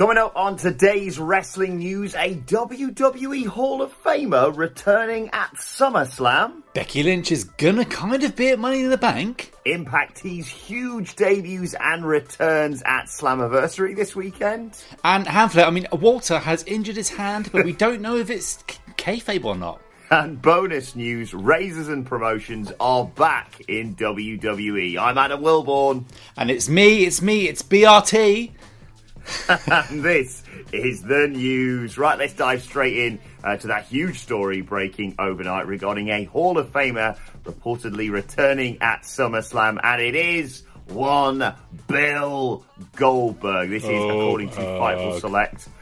Coming up on today's wrestling news, a WWE Hall of Famer returning at SummerSlam. Becky Lynch is gonna kind of be at Money in the Bank. Impact T's huge debuts and returns at Slammiversary this weekend. And Hamlet, I mean, Walter has injured his hand, but we don't know if it's kayfabe or not. And bonus news, Razors and Promotions are back in WWE. I'm Adam Wilborn. And it's me, it's me, it's BRT. and this is the news. Right, let's dive straight in uh, to that huge story breaking overnight regarding a Hall of Famer reportedly returning at SummerSlam, and it is one Bill Goldberg. This is Oh, according to Fightful ugh. Select.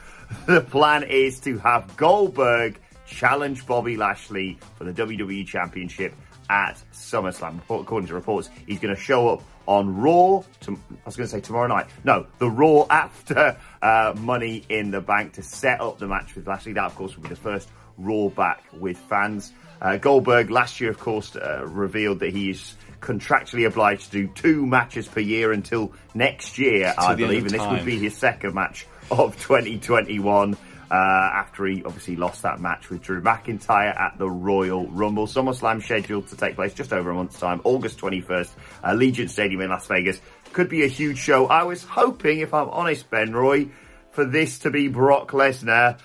The plan is to have Goldberg challenge Bobby Lashley for the WWE Championship at SummerSlam. According to reports, he's going to show up on Raw. To, I was going to say tomorrow night. No, the Raw after uh, Money in the Bank to set up the match with Lashley. That, of course, will be the first Raw back with fans. Uh, Goldberg last year, of course, uh, revealed that he is contractually obliged to do two matches per year until next year, I believe, and this would be his second match of 2021 uh, after he obviously lost that match with Drew McIntyre at the Royal Rumble. SummerSlam scheduled to take place just over a month's time, August 21st, uh, Allegiant Stadium in Las Vegas. Could be a huge show. I was hoping, if I'm honest, Ben Roy, for this to be Brock Lesnar.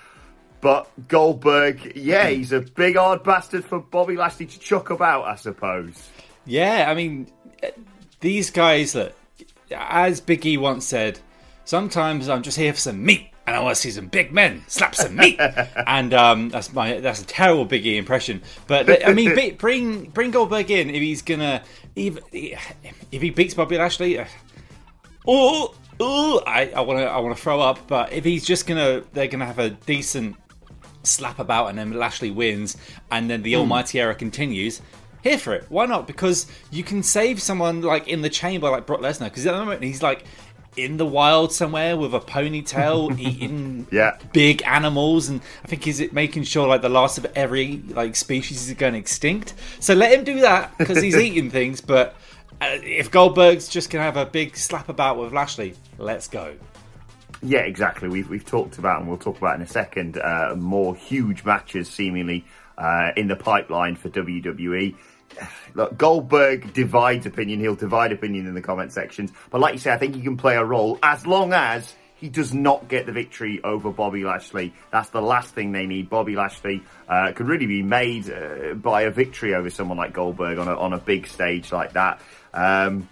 But Goldberg, yeah, he's a big hard bastard for Bobby Lashley to chuck about, I suppose. Yeah, I mean, eh, these guys, look, as Big E once said, sometimes I'm just here for some meat. And I want to see some big men slap some meat, and um, that's my that's a terrible Big E impression. But I mean, bring bring Goldberg in if he's gonna if if he beats Bobby Lashley. uh, Oh, oh! I I want to I want to throw up. But if he's just gonna they're gonna have a decent slap about and then Lashley wins and then the almighty era continues, here for it. Why not? Because you can save someone like in the chamber like Brock Lesnar because at the moment he's like in the wild somewhere with a ponytail eating Yeah. big animals and I think he's it making sure like the last of every like species is going extinct. So let him do that because he's eating things but uh, if Goldberg's just going to have a big slap about with Lashley, let's go. Yeah, exactly. We've we've talked about, and we'll talk about in a second, uh, more huge matches seemingly uh, in the pipeline for WWE. Look, Goldberg divides opinion. He'll divide opinion in the comment sections. But like you say, I think he can play a role as long as he does not get the victory over Bobby Lashley. That's the last thing they need. Bobby Lashley uh, could really be made uh, by a victory over someone like Goldberg on a, on a big stage like that. Um,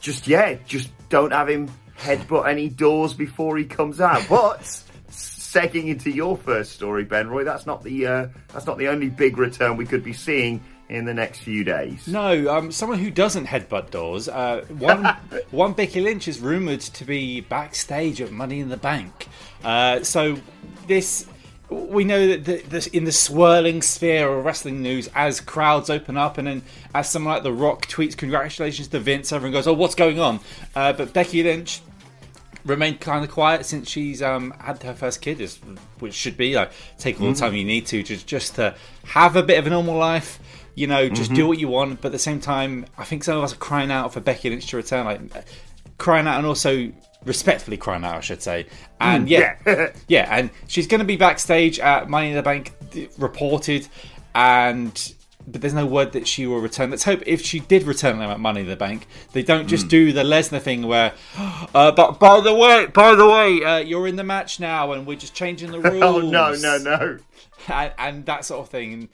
just yeah, just don't have him headbutt any doors before he comes out. But segging into your first story, Ben Roy, that's not the uh, that's not the only big return we could be seeing in the next few days. No, um, someone who doesn't headbutt doors. Uh, one, one Becky Lynch is rumored to be backstage at Money in the Bank. Uh, so this, we know that the, this, in the swirling sphere of wrestling news, as crowds open up, and then as someone like The Rock tweets congratulations to Vince, everyone goes, "Oh, what's going on?" Uh, but Becky Lynch remained kind of quiet since she's um, had her first kid, is- which should be like take all the time you need to just just to have a bit of a normal life. You know, just do what you want, but at the same time, I think some of us are crying out for Becky Lynch to return, like crying out and also respectfully crying out, I should say. And yeah, yeah. yeah, and she's going to be backstage at Money in the Bank reported, and but there's no word that she will return. Let's hope if she did return them at Money in the Bank, they don't just do the Lesnar thing where, uh, but by the way, by the way, uh, you're in the match now, and we're just changing the rules. Oh no, no, no. and, and that sort of thing. And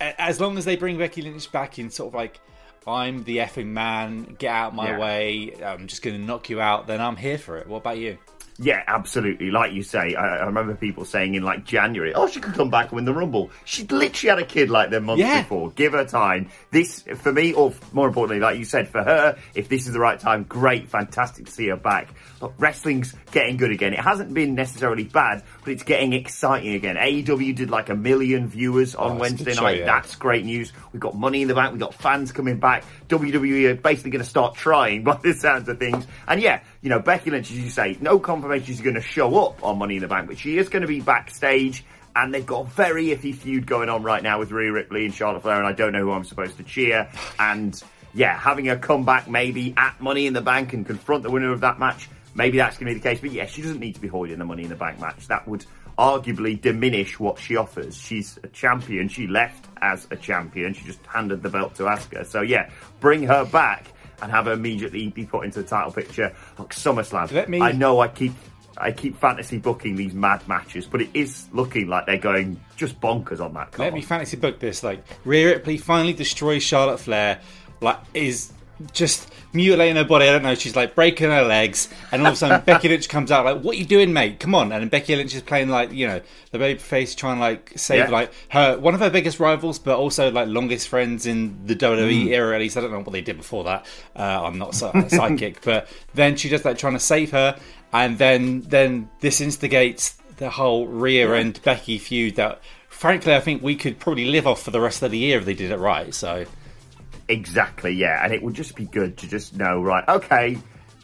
as long as they bring Becky Lynch back in, sort of like, I'm the effing man, get out my Yeah. way, I'm just going to knock you out, then I'm here for it. What about you? Yeah, absolutely. Like you say, I, I remember people saying in like January, "Oh, she could come back and win the Rumble." She'd literally had a kid like them months Yeah. before. Give her time. This, for me, or more importantly, like you said, for her, if this is the right time, great, fantastic to see her back. Look, wrestling's getting good again. It hasn't been necessarily bad, but it's getting exciting again. AEW did like a million viewers on Oh, Wednesday show, night. yeah. That's great news. We've got money in the bank. We've got fans coming back. WWE are basically going to start trying by the sounds of things. And yeah, you know, Becky Lynch, as you say, no confirmation she's going to show up on Money in the Bank, but she is going to be backstage. And they've got a very iffy feud going on right now with Rhea Ripley and Charlotte Flair, and I don't know who I'm supposed to cheer. And yeah, having her come back maybe at Money in the Bank and confront the winner of that match, maybe that's going to be the case. But yeah, she doesn't need to be holding the Money in the Bank match. That would arguably diminish what she offers. She's a champion. She left as a champion. She just handed the belt to Asuka. So yeah, bring her back and have her immediately be put into the title picture. Look, SummerSlam. Let me- I know I keep I keep fantasy booking these mad matches, but it is looking like they're going just bonkers on that card. Let me fantasy book this. Like Rhea Ripley finally destroys Charlotte Flair. Like is just mutilating her body. I don't know. She's like breaking her legs, and all of a sudden Becky Lynch comes out like, "What are you doing, mate? Come on!" And then Becky Lynch is playing like you know the baby face, trying to like save Yeah. like her one of her biggest rivals, but also like longest friends in the WWE Mm. era. At least I don't know what they did before that. Uh, I'm not a psychic, but then she just like trying to save her, and then then this instigates the whole Rhea and Becky feud that. Frankly, I think we could probably live off for the rest of the year if they did it right. So, Exactly, yeah. And it would just be good to just know, right, okay,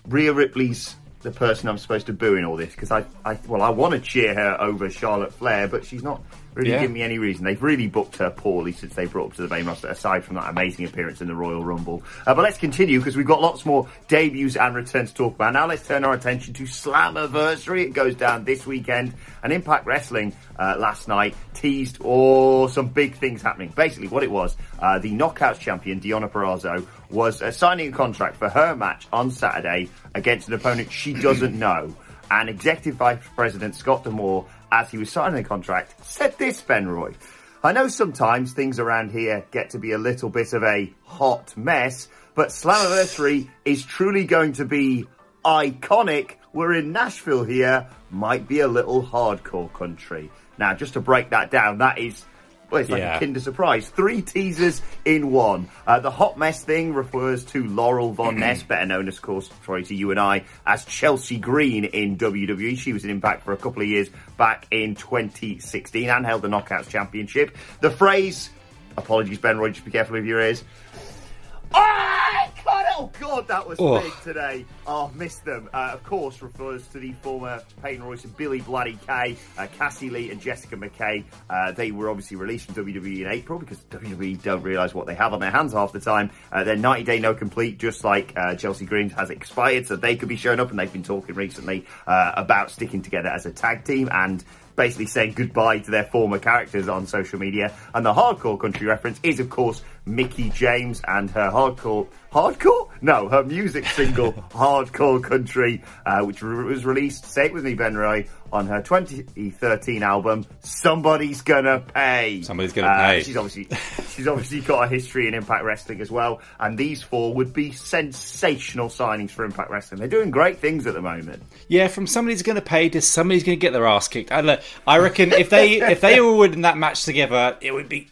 Rhea Ripley's the person I'm supposed to boo in all this because I, I, well, I want to cheer her over Charlotte Flair, but she's not really Yeah. giving me any reason. They've really booked her poorly since they brought up to the main roster, aside from that amazing appearance in the Royal Rumble. Uh, but let's continue because we've got lots more debuts and returns to talk about. Now let's turn our attention to Slammiversary. It goes down this weekend, and Impact Wrestling uh, last night teased oh some big things happening. Basically, what it was, uh, the Knockouts champion Deonna Purrazzo was uh, signing a contract for her match on Saturday against an opponent she doesn't know. And Executive Vice President Scott D'Amore, as he was signing the contract, said this, Ben Roy. I know sometimes things around here get to be a little bit of a hot mess, but Slammiversary is truly going to be iconic. We're in Nashville here, might be a little hardcore country. Now, just to break that down, that is well, it's like Yeah. a Kinder Surprise. Three teasers in one. Uh, the hot mess thing refers to Laurel Van Ness, better known, of course, sorry to you and I, as Chelsea Green in WWE. She was in Impact for a couple of years back in 2016 and held the Knockouts Championship. The phrase, apologies, Ben Roy, just be careful of your ears. Ah, God, oh God, that was Oh. big today. Oh, missed them. Uh, of course, refers to the former Peyton Royce and Billie Bloody Kay, uh, Cassie Lee and Jessica McKay. Uh, they were obviously released from WWE in April because WWE don't realise what they have on their hands half the time. Uh, their 90 day no complete, just like uh, Chelsea Green's, has expired, so they could be showing up. And they've been talking recently uh, about sticking together as a tag team and basically saying goodbye to their former characters on social media. And the hardcore country reference is, of course, Mickie James and her hardcore. Hardcore? No, her music single, Hardcore Country, uh, which was released, say it with me, Ben Roy, on her 2013 album, Somebody's Gonna Pay. Somebody's Gonna Uh, Pay. She's obviously, she's obviously got a history in Impact Wrestling as well, and these four would be sensational signings for Impact Wrestling. They're doing great things at the moment. Yeah, from somebody's to pay to somebody's to get their ass kicked. I, look, I reckon if they if they all would in that match together, it would be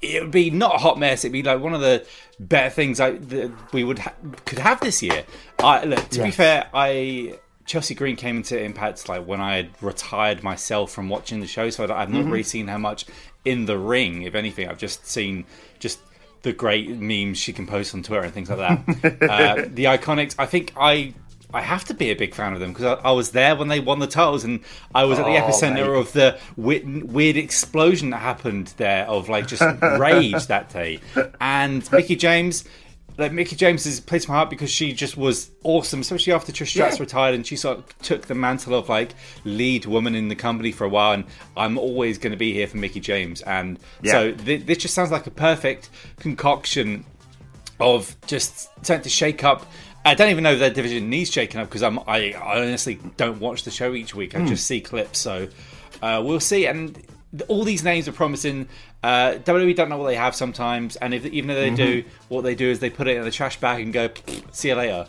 it would be not a hot mess. It'd be like one of the better things I, that we would ha- could have this year. I, look, to be fair, I Chelsea Green came into Impact like when I had retired myself from watching the show, so I've not really seen her much in the ring. If anything, I've just seen just the great memes she can post on Twitter and things like that. uh, the Iconics, I think I I have to be a big fan of them because I, I was there when they won the titles and I was at the Oh, epicenter mate. of the weird, weird explosion that happened there of like just rage that day. And Mickie James, like Mickie James is placed my heart because she just was awesome, especially after Trish Stratus Yeah. retired, and she sort of took the mantle of like lead woman in the company for a while. And I'm always going to be here for Mickie James, and Yeah. so th- this just sounds like a perfect concoction of just something to shake up. I don't even know if their division needs shaking up because I'm I, I honestly don't watch the show each week. I just see clips, so uh, we'll see. And all these names are promising. Uh, WWE don't know what they have sometimes, and if even if they do, what they do is they put it in the trash bag and go, "See you later."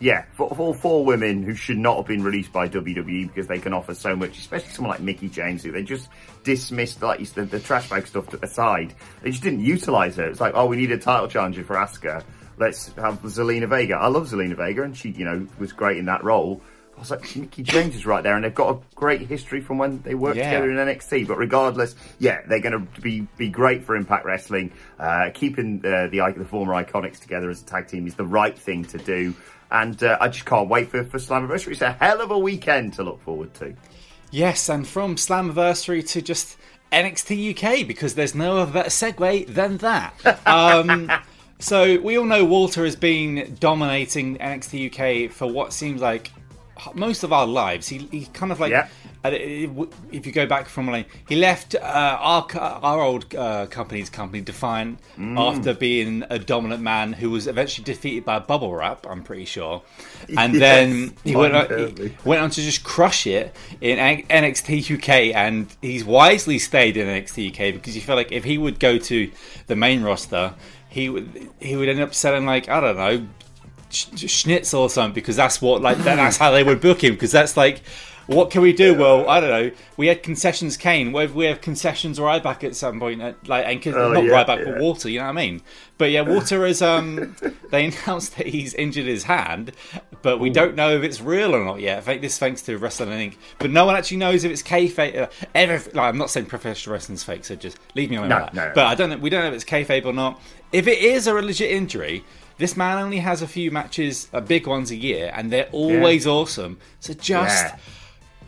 Yeah, for, for all four women who should not have been released by WWE because they can offer so much, especially someone like Mickie James, who they just dismissed like the, the trash bag stuff to aside. They just didn't utilize her. It's like, oh, we need a title challenger for Asuka. Let's have Zelina Vega. I love Zelina Vega, and she, you know, was great in that role. I was like, Mickie James is right there, and they've got a great history from when they worked Yeah. together in NXT. But regardless, yeah, they're going to be be great for Impact Wrestling. Uh, keeping uh, the the former Iconics together as a tag team is the right thing to do, and uh, I just can't wait for for Slammiversary. It's a hell of a weekend to look forward to. Yes, and from Slammiversary to just NXT UK because there's no other better segue than that. Um, so we all know Walter has been dominating NXT UK for what seems like most of our lives. He, he kind of like. Yeah. uh, If you go back from like he left uh, our our old uh, company's company Defiant after being a dominant man who was eventually defeated by Bubble Wrap, I'm pretty sure, and Yes, then he went on, he went on to just crush it in NXT UK, and he's wisely stayed in NXT UK because you feel like if he would go to the main roster, he would he would end up selling like I don't know sch- schnitzel or something because that's what like that's how they would book him because that's like. What can we do? Well, I don't know. We had concessions Kane. If we have concessions Ryback at some point? At, like, and Oh, not yeah, Ryback, yeah. but Water. You know what I mean? But yeah, Water is. Um, they announced that he's injured his hand, but we don't know if it's real or not yet. I think this thanks to Wrestling Inc. But no one actually knows if it's kayfabe. Uh, ever, like, I'm not saying professional wrestling's fake, so just leave me alone. No, no. But I don't know. We don't know if it's kayfabe or not. If it is a legit injury. This man only has a few matches, uh, big ones a year, and they're always awesome. So just Yeah.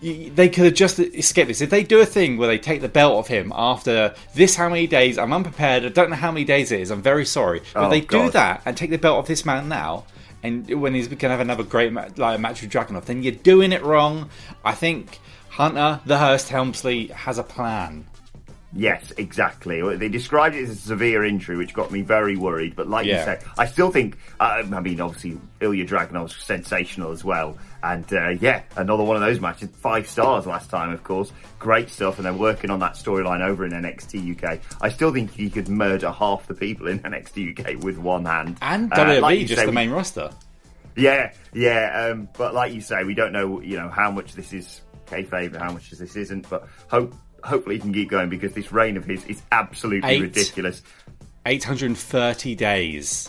You- they could have just escaped this. If they do a thing where they take the belt off him after this how many days, I'm unprepared. I don't know how many days it is. I'm very sorry. But Oh, they do that and take the belt off this man now, and when he's going to have another great ma- like match with Dragunov, then you're doing it wrong. I think Hunter, the Hearst Helmsley, has a plan. Yes, exactly. They described it as a severe injury, which got me very worried. But like you said, I still think. Uh, I mean, obviously, Ilya Dragunov's sensational as well. And uh, yeah, another one of those matches. Five stars last time, of course. Great stuff. And they're working on that storyline over in NXT UK. I still think he could murder half the people in NXT UK with one hand. And Uh, WWE, like just say, the main roster. yeah, yeah. Um, but like you say, we don't know, you know, how much this is kayfabe and how much this isn't. But hope, hopefully, he can keep going because this reign of his is absolutely Eight. ridiculous. 830 days.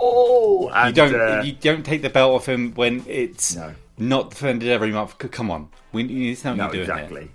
Oh, and, You don't uh, you don't take the belt off him when it's No. not defended every month. Come on, we you need to know what no, doing exactly.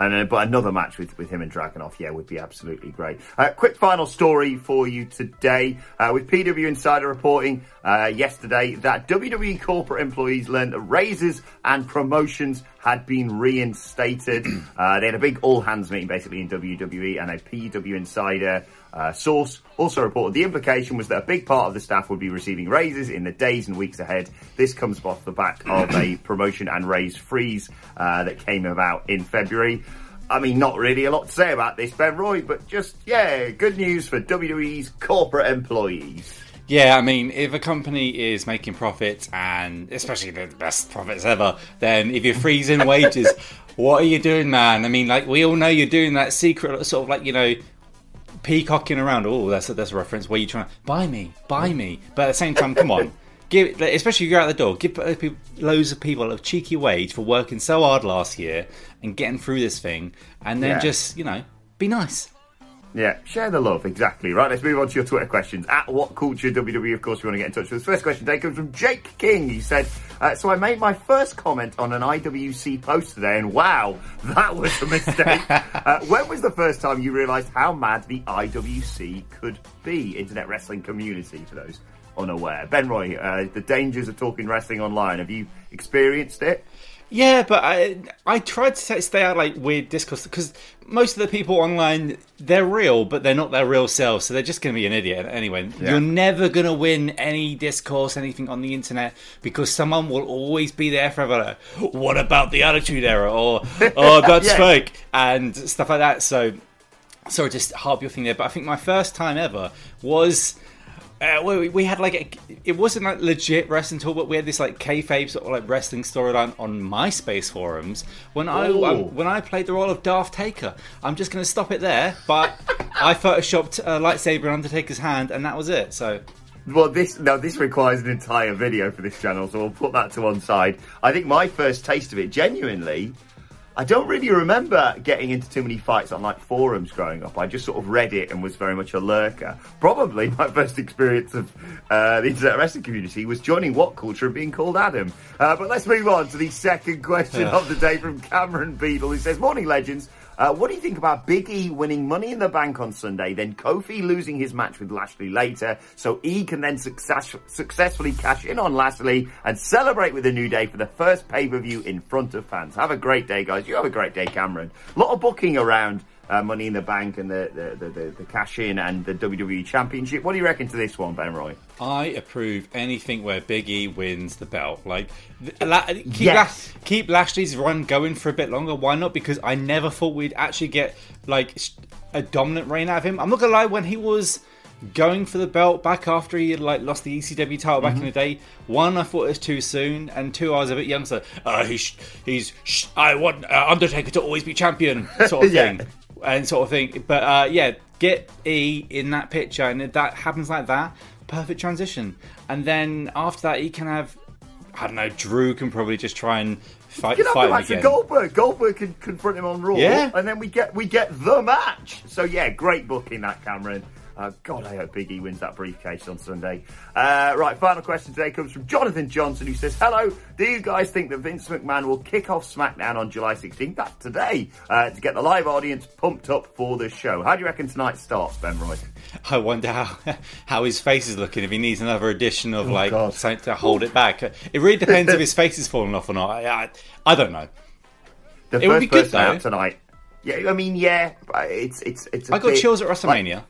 And uh, but another match with, with him and Dragunov, yeah, would be absolutely great. Uh, quick final story for you today uh, with PW Insider reporting uh, yesterday that WWE corporate employees learned that raises and promotions had been reinstated. uh, they had a big all hands meeting basically in WWE, and a PW Insider uh, source also reported the implication was that a big part of the staff would be receiving raises in the days and weeks ahead. This comes off the back of a promotion and raise freeze uh, that came about in February. I mean, not really a lot to say about this, Ben Roy, but just, yeah, good news for WWE's corporate employees. Yeah, I mean, if a company is making profits and especially the best profits ever, then if you're freezing wages, what are you doing, man? I mean, like we all know you're doing that secret sort of like you know peacocking around. Oh, that's a, that's a reference where you're trying to buy me, buy me, but at the same time, come on. Give, especially if you're out the door, give uh, loads of people a cheeky wage for working so hard last year and getting through this thing, and then Yeah. just you know be nice. Yeah, share the love, exactly. Right, let's move on to your Twitter questions. At What Culture WWE, of course, you want to get in touch with us. First question today comes from Jake King. He said, uh, So I made my first comment on an IWC post today, and wow, that was a mistake. uh, when was the first time you realised how mad the IWC could be? Internet wrestling community, for those unaware. Ben Roy, uh, the dangers of talking wrestling online, have you experienced it? Yeah, but I I tried to stay out like weird discourse because most of the people online, they're real, but they're not their real selves, so they're just going to be an idiot anyway. Yeah. You're never going to win any discourse, anything on the internet, because someone will always be there forever. Like, what about the Attitude Era? Or, oh, that's Yeah. fake, and stuff like that. So, sorry, just harp your thing there, but I think my first time ever was. Uh, we, we had like a, it wasn't like legit wrestling talk, but we had this like kayfabe sort of like wrestling storyline on MySpace forums when I um, when I played the role of Darth Taker. I'm just going to stop it there, but I photoshopped a lightsaber in Undertaker's hand, and that was it. So Well, this now this requires an entire video for this channel, so we'll put that to one side. I think my first taste of it, genuinely, I don't really remember getting into too many fights on like forums growing up. I just sort of read it and was very much a lurker. Probably my first experience of uh, the internet wrestling community was joining What Culture and being called Adam. Uh, but let's move on to the second question of the day from Cameron Beadle, who says, "Morning, legends." Uh, what do you think about Big E winning Money in the Bank on Sunday, then Kofi losing his match with Lashley later, so E can then success- successfully cash in on Lashley and celebrate with a new day for the first pay per view in front of fans? Have a great day, guys. You have a great day, Cameron. A lot of booking around uh, Money in the Bank and the the, the, the, the cash in and the WWE Championship. What do you reckon to this one, Ben Roy? I approve anything where Big E wins the belt. Like, La- keep, Yes. La- keep Lashley's run going for a bit longer. Why not? Because I never thought we'd actually get like a dominant reign out of him. I'm not gonna lie, when he was going for the belt back after he had like lost the ECW title back in the day, one I thought it was too soon, and two I was a bit young, so uh, he's he's sh- I want uh, Undertaker to always be champion, sort of Yeah. thing and sort of thing. But uh, yeah, get E in that picture, and if that happens like that, perfect transition. And then after that, he can have, I don't know, Drew can probably just try and fight, You can have fight the him match again. Goldberg. Goldberg can confront him on Raw, Yeah. and then we get we get the match. So yeah, great booking that, Cameron. Uh, God, I hope Big E wins that briefcase on Sunday. Uh, right, final question today comes from Jonathan Johnson, who says, "Hello, do you guys think that Vince McMahon will kick off SmackDown on July 16th? That's today uh, to get the live audience pumped up for the show. How do you reckon tonight starts, Ben Roy? I wonder how how his face is looking. If he needs another edition of like Oh, God. something to hold it back. It really depends if his face is falling off or not. I, I, I don't know. The It would first be good, person out though. tonight. Yeah, I mean, yeah, it's it's it's. I I got chills at WrestleMania.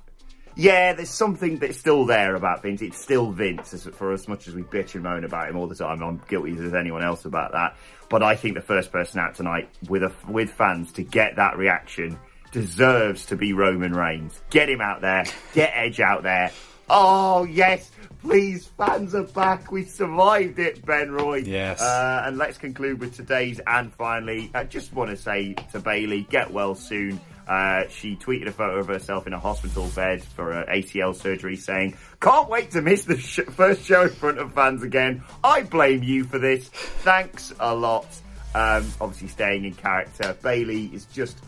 Yeah, there's something that's still there about Vince. It's still Vince, as, for as much as we bitch and moan about him all the time. I'm guilty as anyone else about that. But I think the first person out tonight with a, with fans to get that reaction deserves to be Roman Reigns. Get him out there. Get Edge out there. Oh yes, please, fans are back. We survived it, Ben Roy. Yes. Uh, and let's conclude with today's and finally, I just want to say to Bayley, get well soon. Uh, she tweeted a photo of herself in a hospital bed for her ACL surgery saying, Can't wait to miss the sh- first show in front of fans again. I blame you for this. Thanks a lot. Um, obviously, staying in character. Bayley is just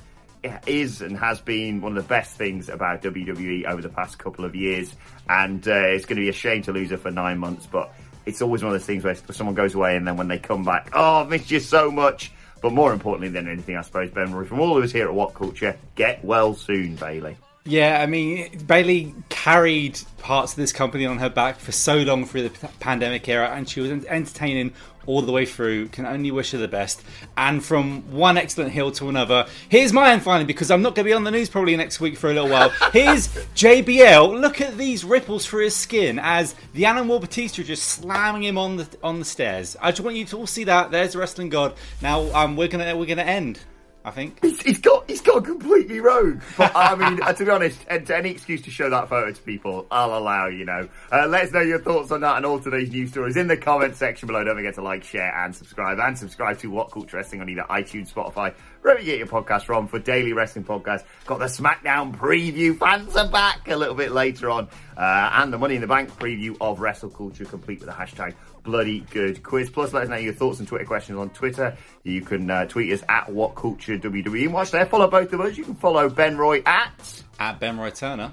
is and has been one of the best things about WWE over the past couple of years, and uh, it's going to be a shame to lose her for nine months. But it's always one of those things where someone goes away and then when they come back, oh, I've missed you so much. But more importantly than anything, I suppose, Ben, from all of us here at What Culture, get well soon, Bayley. Yeah, I mean, Bayley carried parts of this company on her back for so long through the pandemic era, and she was entertaining all the way through. Can only wish her the best. And from one excellent heel to another, here's mine finally, because I'm not going to be on the news probably next week for a little while. Here's JBL. Look at these ripples through his skin as the Animal Batista just slamming him on the on the stairs. I just want you to all see that. There's the wrestling god. Now um, we're gonna we're gonna end. I think. He's, he's got he's got completely rogue. But I mean, uh, to be honest, and any excuse to show that photo to people, I'll allow. You know, uh, let us know your thoughts on that and all today's news stories in the comment section below. Don't forget to like, share, and subscribe. And subscribe to What Culture Wrestling on either iTunes, Spotify, wherever you get your podcast from for daily wrestling podcasts. Got the SmackDown preview. Fans are back a little bit later on, uh, and the Money in the Bank preview of Wrestle Culture, complete with the hashtag bloody good quiz. Plus, let us know your thoughts and Twitter questions on Twitter. You can uh, tweet us at What Culture WWE and watch there. Follow both of us. You can follow Ben Roy at, At Ben Roy Turner.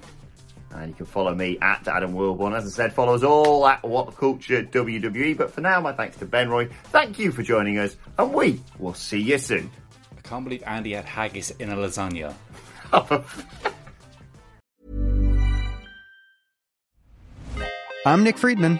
and you can follow me at Adam Wilborn. As I said, follow us all at What Culture WWE. But for now, my thanks to Ben Roy. Thank you for joining us, and we will see you soon. I can't believe Andy had haggis in a lasagna. I'm Nick Friedman.